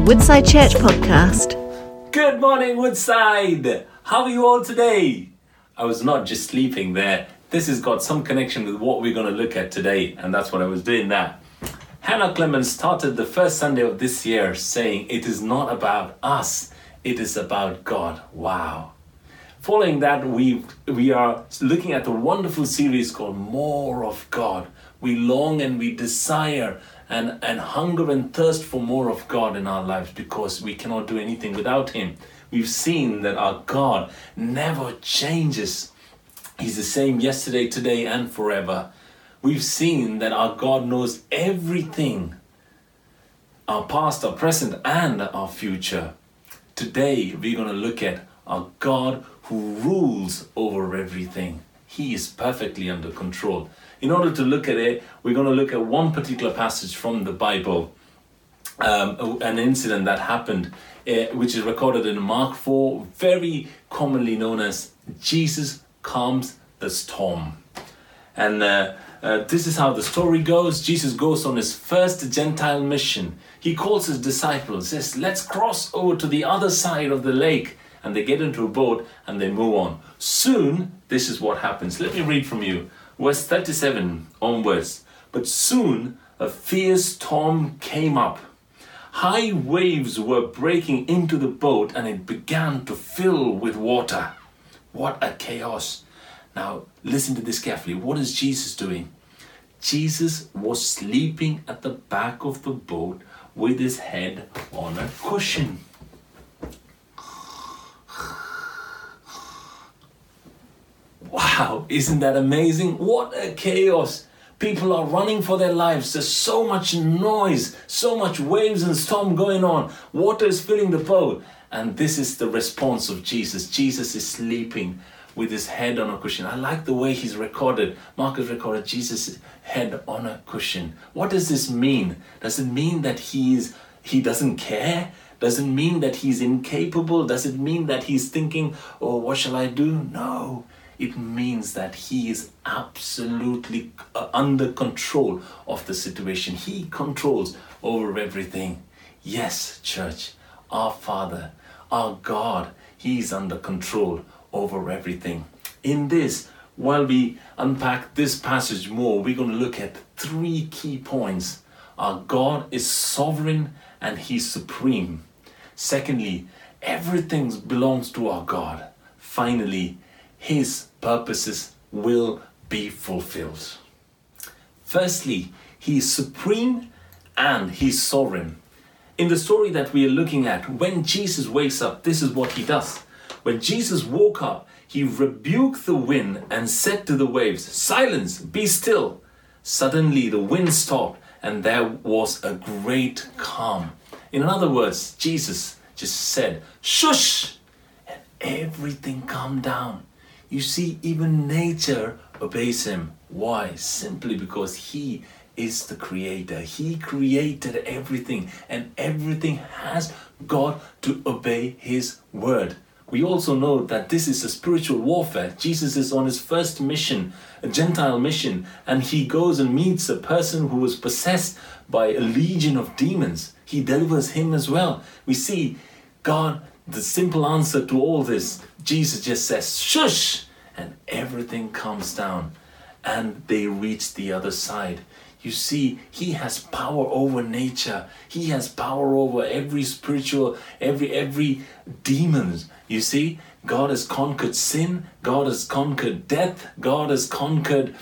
to Woodside Church Podcast. Good morning, Woodside! How are you all today? I was not just sleeping there. This has got some connection with what we're going to look at today, and that's what I was doing now. Hannah Clemens started the first Sunday of this year saying, It is not about us, it is about God. Wow. Following that, we, we are looking at a wonderful series called More of God. We long and we desire and, and hunger and thirst for more of God in our lives because we cannot do anything without Him. We've seen that our God never changes. He's the same yesterday, today, and forever. We've seen that our God knows everything our past, our present, and our future. Today, we're going to look at our God who rules over everything. He is perfectly under control. In order to look at it, we're going to look at one particular passage from the Bible, um, an incident that happened, uh, which is recorded in Mark 4, very commonly known as Jesus calms the storm. And uh, uh, this is how the story goes. Jesus goes on his first Gentile mission. He calls his disciples, says, Let's cross over to the other side of the lake. And they get into a boat and they move on. Soon, this is what happens. Let me read from you verse 37 onwards. But soon a fierce storm came up. High waves were breaking into the boat and it began to fill with water. What a chaos! Now, listen to this carefully. What is Jesus doing? Jesus was sleeping at the back of the boat with his head on a cushion. Wow, isn't that amazing? What a chaos! People are running for their lives. There's so much noise, so much waves and storm going on. Water is filling the boat. And this is the response of Jesus. Jesus is sleeping with his head on a cushion. I like the way he's recorded. Mark has recorded Jesus' head on a cushion. What does this mean? Does it mean that he's he doesn't care? Does it mean that he's incapable? Does it mean that he's thinking, oh, what shall I do? No it means that he is absolutely uh, under control of the situation. He controls over everything. Yes, church, our Father, our God, He is under control over everything. In this, while we unpack this passage more, we're going to look at three key points. Our God is sovereign and He's supreme. Secondly, everything belongs to our God. Finally, his purposes will be fulfilled. Firstly, He is supreme and He's sovereign. In the story that we are looking at, when Jesus wakes up, this is what He does. When Jesus woke up, He rebuked the wind and said to the waves, Silence, be still. Suddenly the wind stopped and there was a great calm. In other words, Jesus just said, Shush! And everything calmed down. You see, even nature obeys him. Why? Simply because he is the creator. He created everything, and everything has got to obey his word. We also know that this is a spiritual warfare. Jesus is on his first mission, a Gentile mission, and he goes and meets a person who was possessed by a legion of demons. He delivers him as well. We see God the simple answer to all this, Jesus just says, shush, and everything comes down and they reach the other side. You see, he has power over nature. He has power over every spiritual, every every demons. You see, God has conquered sin. God has conquered death. God has conquered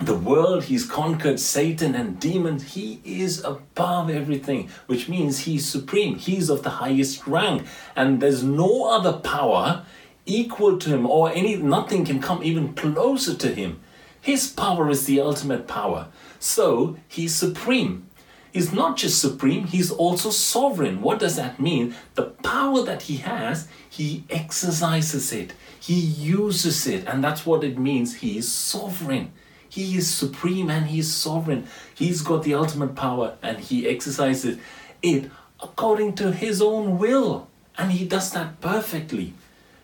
the world, he's conquered Satan and demons. He is above everything, which means he's supreme. He's of the highest rank. And there's no other power equal to him or any nothing can come even closer to him. His power is the ultimate power. So he's supreme. He's not just supreme, he's also sovereign. What does that mean? The power that he has, he exercises it, he uses it, and that's what it means. He is sovereign. He is supreme and he is sovereign. He's got the ultimate power and he exercises it according to his own will. And he does that perfectly.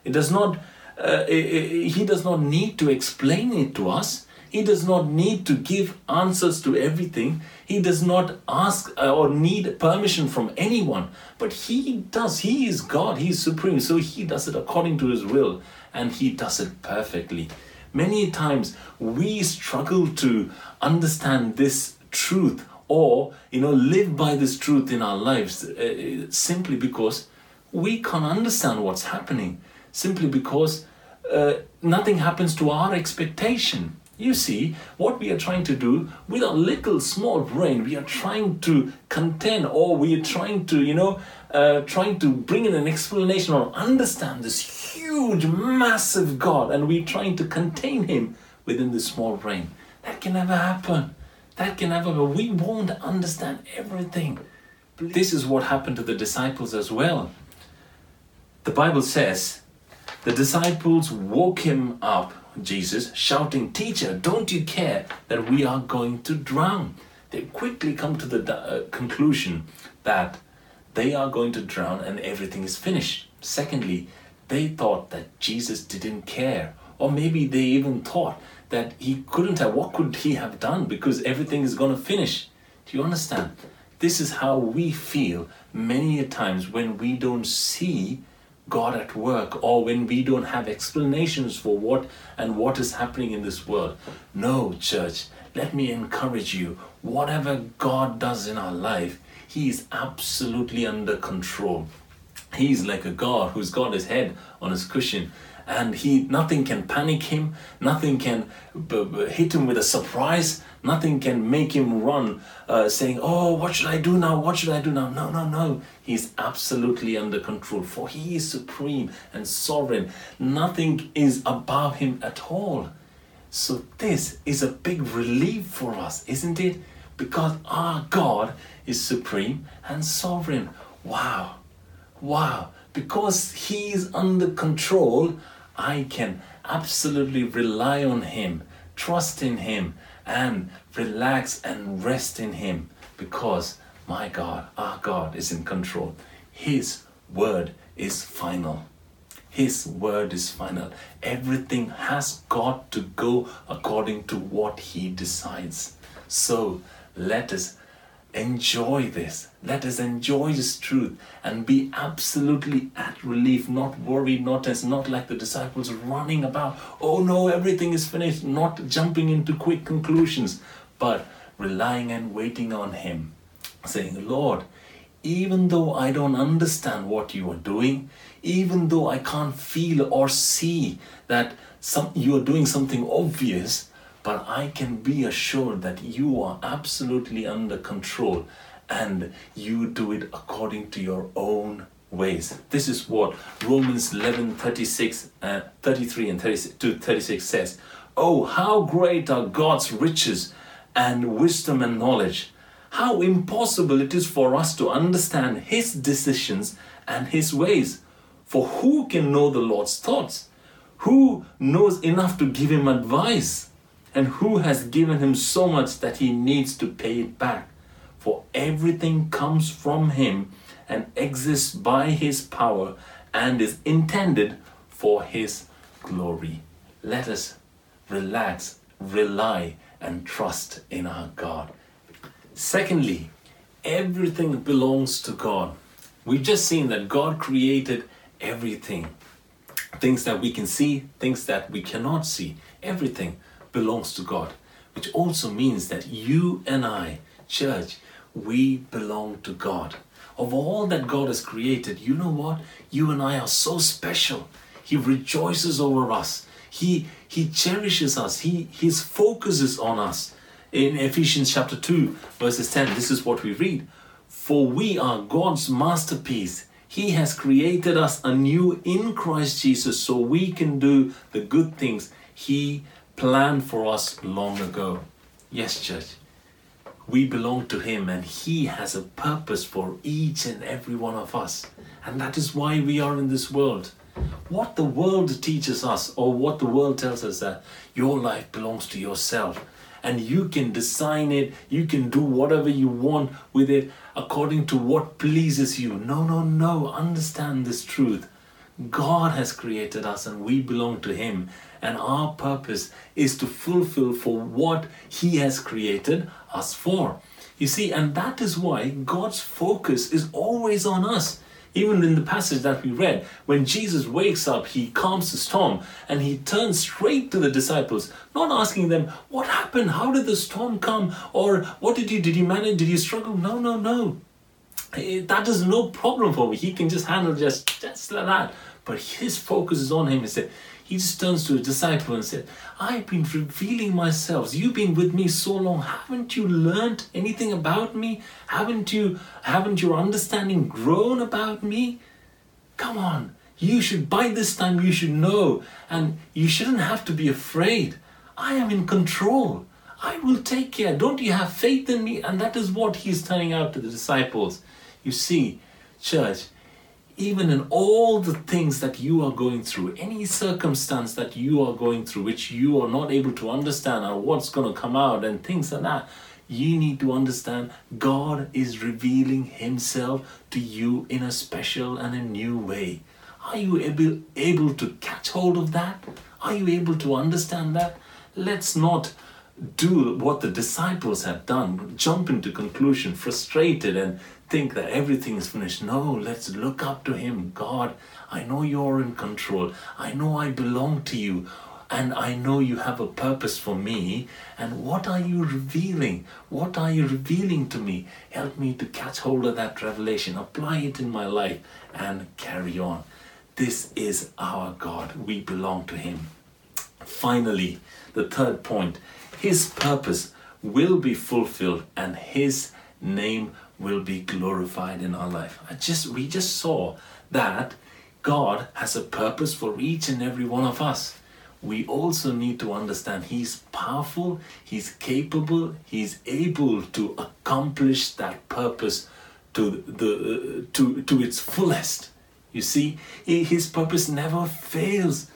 It does not, uh, he does not need to explain it to us. He does not need to give answers to everything. He does not ask uh, or need permission from anyone. But He does. He is God. He is supreme. So He does it according to His will and He does it perfectly. Many times we struggle to understand this truth or you know live by this truth in our lives uh, simply because we can't understand what's happening simply because uh, nothing happens to our expectation you see, what we are trying to do with our little small brain, we are trying to contain or we are trying to, you know, uh, trying to bring in an explanation or understand this huge, massive God, and we're trying to contain Him within this small brain. That can never happen. That can never happen. We won't understand everything. This is what happened to the disciples as well. The Bible says the disciples woke him up Jesus, shouting, Teacher, don't you care that we are going to drown? They quickly come to the uh, conclusion that they are going to drown and everything is finished. Secondly, they thought that Jesus didn't care, or maybe they even thought that he couldn't have. What could he have done? Because everything is going to finish. Do you understand? This is how we feel many times when we don't see God at work or when we don't have explanations for what and what is happening in this world. No, church, let me encourage you. Whatever God does in our life, He is absolutely under control. He's like a God who's got his head on his cushion and he nothing can panic him nothing can b- b- hit him with a surprise nothing can make him run uh, saying oh what should i do now? What should i do now? No no no. He's absolutely under control for he is supreme and sovereign. Nothing is above him at all. So this is a big relief for us isn't it? Because our god is supreme and sovereign. Wow. Wow. Because he is under control I can absolutely rely on Him, trust in Him, and relax and rest in Him because my God, our God, is in control. His word is final. His word is final. Everything has got to go according to what He decides. So let us enjoy this. Let us enjoy this truth and be absolutely at relief, not worried, not as not like the disciples running about, oh no, everything is finished, not jumping into quick conclusions, but relying and waiting on Him, saying, Lord, even though I don't understand what you are doing, even though I can't feel or see that some, you are doing something obvious, but I can be assured that you are absolutely under control and you do it according to your own ways. This is what Romans 11 36, uh, 33 and 36, to 36 says. Oh, how great are God's riches and wisdom and knowledge! How impossible it is for us to understand His decisions and His ways. For who can know the Lord's thoughts? Who knows enough to give Him advice? And who has given him so much that he needs to pay it back. For everything comes from him and exists by his power and is intended for his glory. Let us relax, rely, and trust in our God. Secondly, everything belongs to God. We've just seen that God created everything things that we can see, things that we cannot see, everything belongs to God, which also means that you and I, church, we belong to God. Of all that God has created, you know what? You and I are so special. He rejoices over us. He he cherishes us. He his focuses on us. In Ephesians chapter 2, verses 10, this is what we read. For we are God's masterpiece. He has created us anew in Christ Jesus so we can do the good things He planned for us long ago. Yes, church, we belong to Him and He has a purpose for each and every one of us. And that is why we are in this world. What the world teaches us, or what the world tells us, that your life belongs to yourself and you can design it, you can do whatever you want with it according to what pleases you. No, no, no. Understand this truth. God has created us and we belong to Him and our purpose is to fulfill for what He has created us for. You see, and that is why God's focus is always on us. Even in the passage that we read, when Jesus wakes up, he calms the storm and he turns straight to the disciples, not asking them, What happened? How did the storm come? Or what did you did you manage? Did you struggle? No, no, no. Eh, that is no problem for me. He can just handle just, just like that. But his focus is on him. He said, he just turns to a disciple and said, I've been revealing myself. You've been with me so long. Haven't you learned anything about me? Haven't you haven't your understanding grown about me? Come on. You should by this time you should know and you shouldn't have to be afraid. I am in control. I will take care. Don't you have faith in me? And that is what he's turning out to the disciples. You see, church, even in all the things that you are going through, any circumstance that you are going through, which you are not able to understand or what's going to come out and things like that, you need to understand God is revealing Himself to you in a special and a new way. Are you able, able to catch hold of that? Are you able to understand that? Let's not do what the disciples had done, jump into conclusion, frustrated and think that everything is finished. No, let's look up to Him. God, I know you're in control. I know I belong to you. And I know you have a purpose for me. And what are you revealing? What are you revealing to me? Help me to catch hold of that revelation, apply it in my life, and carry on. This is our God. We belong to Him. Finally, the third point His purpose will be fulfilled and His name will be glorified in our life. I just we just saw that God has a purpose for each and every one of us. We also need to understand He's powerful, He's capable, He's able to accomplish that purpose to the uh, to to its fullest. You see, His purpose never fails.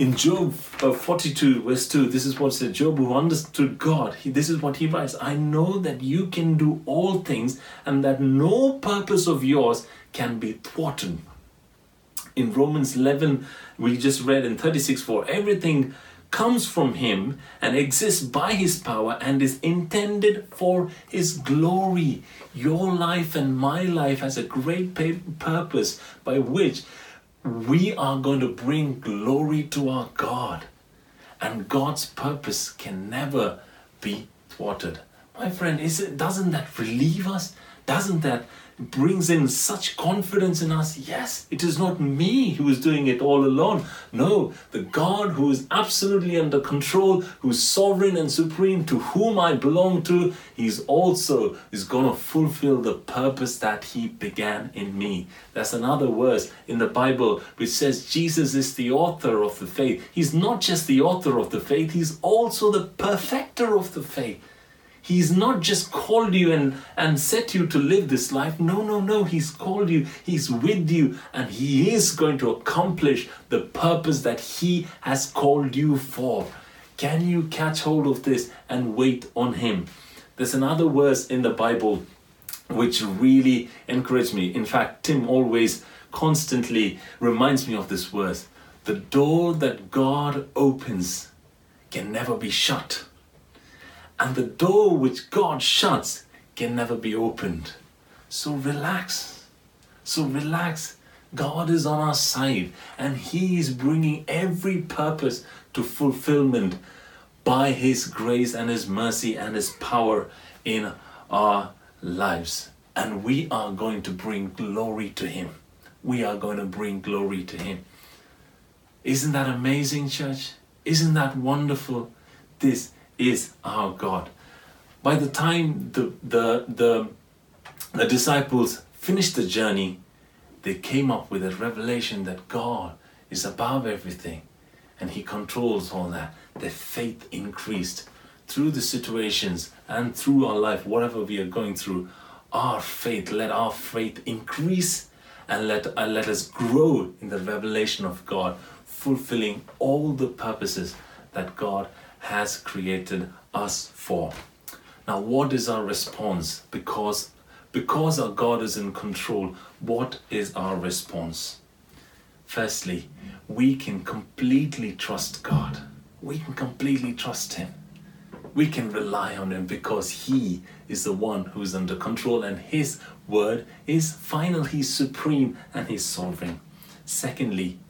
In Job uh, 42, verse 2, this is what said Job, who understood God, he, this is what he writes I know that you can do all things and that no purpose of yours can be thwarted. In Romans 11, we just read in 36 4, everything comes from him and exists by his power and is intended for his glory. Your life and my life has a great purpose by which we are going to bring glory to our God. And God's purpose can never be thwarted. My friend, is it, doesn't that relieve us? Doesn't that brings in such confidence in us. Yes, it is not me who is doing it all alone. No, the God who is absolutely under control, who's sovereign and supreme, to whom I belong to, he's also is going to fulfill the purpose that he began in me. That's another verse in the Bible which says Jesus is the author of the faith. He's not just the author of the faith, he's also the perfecter of the faith. He's not just called you and, and set you to live this life. No, no, no. He's called you, He's with you, and He is going to accomplish the purpose that He has called you for. Can you catch hold of this and wait on Him? There's another verse in the Bible which really encouraged me. In fact, Tim always constantly reminds me of this verse. The door that God opens can never be shut and the door which God shuts can never be opened. So relax. So relax. God is on our side and He is bringing every purpose to fulfillment by His grace and His mercy and His power in our lives. And we are going to bring glory to Him. We are going to bring glory to Him. Isn't that amazing, church? Isn't that wonderful? This is our God. By the time the, the, the, the disciples finished the journey, they came up with a revelation that God is above everything and He controls all that. Their faith increased through the situations and through our life, whatever we are going through. Our faith, let our faith increase and let, uh, let us grow in the revelation of God, fulfilling all the purposes that God has created us for. Now, what is our response? Because, because our God is in control, what is our response? Firstly, we can completely trust God. We can completely trust Him. We can rely on Him because He is the one who's under control and His word is final, He's supreme and He's sovereign. Secondly,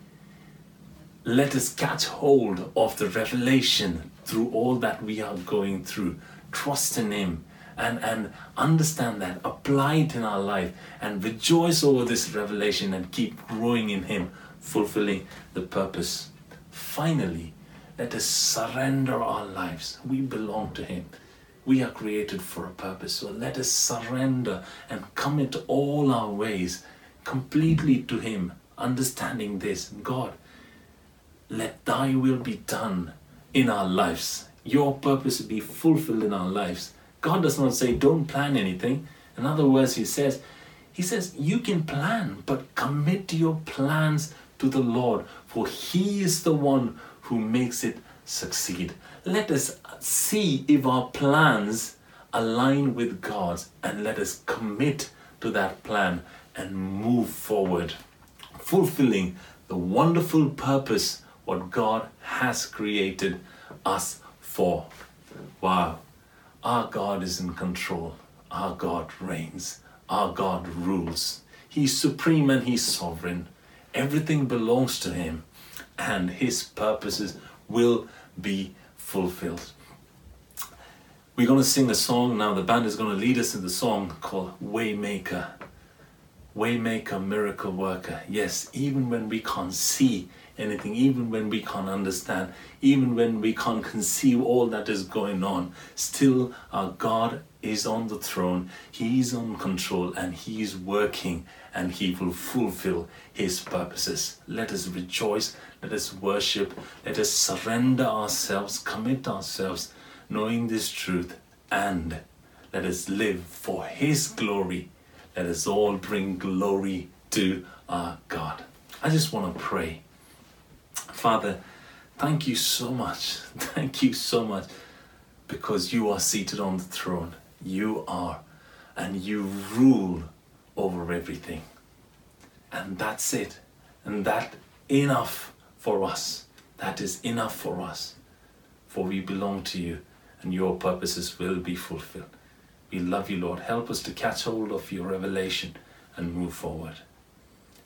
let us catch hold of the revelation through all that we are going through. Trust in Him and, and understand that, apply it in our life, and rejoice over this revelation and keep growing in Him, fulfilling the purpose. Finally, let us surrender our lives. We belong to Him. We are created for a purpose. So let us surrender and commit all our ways completely to Him, understanding this God, let Thy will be done in our lives. Your purpose to be fulfilled in our lives. God does not say, don't plan anything. In other words, He says, He says, you can plan, but commit your plans to the Lord, for He is the one who makes it succeed. Let us see if our plans align with God's and let us commit to that plan and move forward, fulfilling the wonderful purpose what God has created us for. Wow. Our God is in control. Our God reigns. Our God rules. He's supreme and He's sovereign. Everything belongs to Him, and His purposes will be fulfilled. We're going to sing a song now. The band is going to lead us in the song called Waymaker. Waymaker, miracle worker. Yes, even when we can't see anything, even when we can't understand, even when we can't conceive all that is going on, still our God is on the throne, He is on control, and He is working, and He will fulfill His purposes. Let us rejoice, let us worship, let us surrender ourselves, commit ourselves, knowing this truth, and let us live for His glory. Let us all bring glory to our God. I just want to pray. Father, thank you so much. Thank you so much because you are seated on the throne. You are, and you rule over everything. And that's it. And that enough for us. That is enough for us. For we belong to you, and your purposes will be fulfilled. We love you, Lord. Help us to catch hold of your revelation and move forward.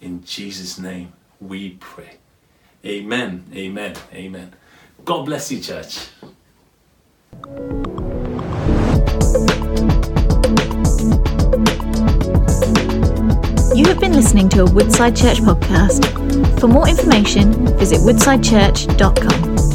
In Jesus' name we pray. Amen. Amen. Amen. God bless you, church. You have been listening to a Woodside Church podcast. For more information, visit woodsidechurch.com.